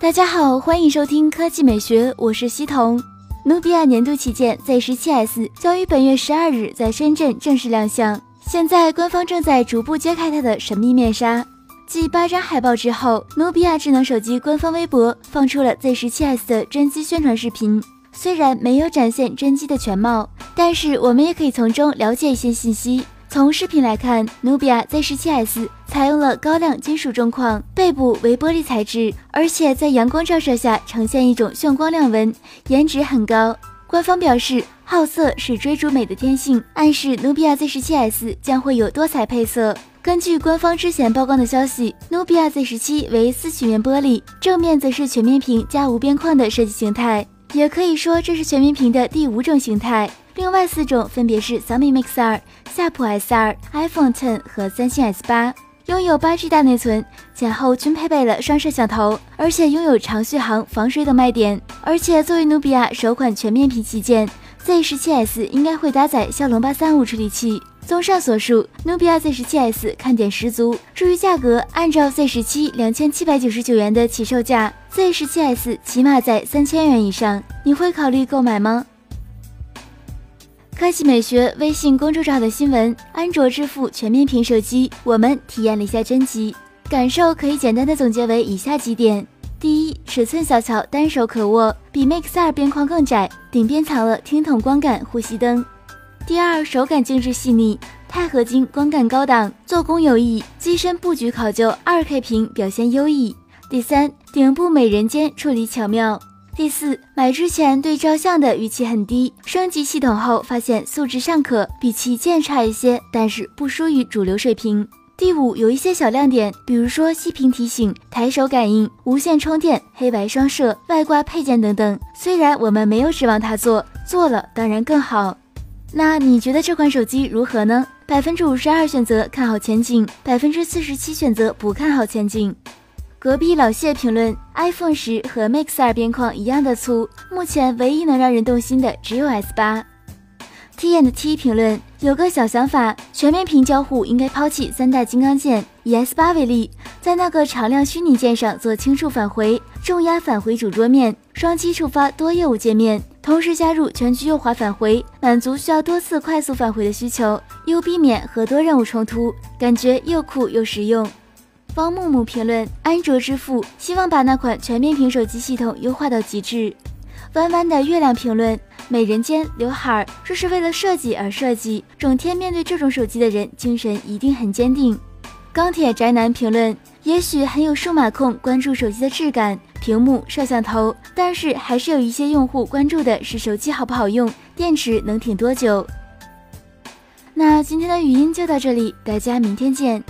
大家好，欢迎收听科技美学，我是西彤。努比亚年度旗舰 Z 十七 S 将于本月十二日在深圳正式亮相，现在官方正在逐步揭开它的神秘面纱。继八张海报之后，努比亚智能手机官方微博放出了 Z 十七 S 的真机宣传视频。虽然没有展现真机的全貌，但是我们也可以从中了解一些信息。从视频来看，努比亚 Z 十七 S 采用了高亮金属中框，背部为玻璃材质，而且在阳光照射下呈现一种炫光亮纹，颜值很高。官方表示，好色是追逐美的天性，暗示努比亚 Z 十七 S 将会有多彩配色。根据官方之前曝光的消息，努比亚 Z 十七为四曲面玻璃，正面则是全面屏加无边框的设计形态，也可以说这是全面屏的第五种形态。另外四种分别是小米 Mix 二、夏普 S 二、iPhone Ten 和三星 S 八，拥有八 G 大内存，前后均配备了双摄像头，而且拥有长续航、防水等卖点。而且作为努比亚首款全面屏旗舰，Z 十七 S 应该会搭载骁龙八三五处理器。综上所述，努比亚 Z 十七 S 看点十足。至于价格，按照 Z 十七两千七百九十九元的起售价，Z 十七 S 起码在三千元以上。你会考虑购买吗？科技美学微信公众号的新闻：安卓支付全面屏手机，我们体验了一下真机感受，可以简单的总结为以下几点：第一，尺寸小巧，单手可握，比 Mix 二边框更窄，顶边藏了听筒光感呼吸灯；第二，手感精致细腻，钛合金光感高档，做工有益，机身布局考究，2K 屏表现优异；第三，顶部美人尖处理巧妙。第四，买之前对照相的预期很低，升级系统后发现素质尚可，比旗舰差一些，但是不输于主流水平。第五，有一些小亮点，比如说息屏提醒、抬手感应、无线充电、黑白双摄、外挂配件等等。虽然我们没有指望它做，做了当然更好。那你觉得这款手机如何呢？百分之五十二选择看好前景，百分之四十七选择不看好前景。隔壁老谢评论：iPhone 十和 Mix 二边框一样的粗，目前唯一能让人动心的只有 S 八。T N T 评论：有个小想法，全面屏交互应该抛弃三大金刚键，以 S 八为例，在那个常亮虚拟键上做轻触返回，重压返回主桌面，双击触发多业务界面，同时加入全局右滑返回，满足需要多次快速返回的需求，又避免和多任务冲突，感觉又酷又实用。方木木评论：安卓之父希望把那款全面屏手机系统优化到极致。弯弯的月亮评论：美人尖刘海儿，这是为了设计而设计。整天面对这种手机的人，精神一定很坚定。钢铁宅男评论：也许很有数码控关注手机的质感、屏幕、摄像头，但是还是有一些用户关注的是手机好不好用，电池能挺多久。那今天的语音就到这里，大家明天见。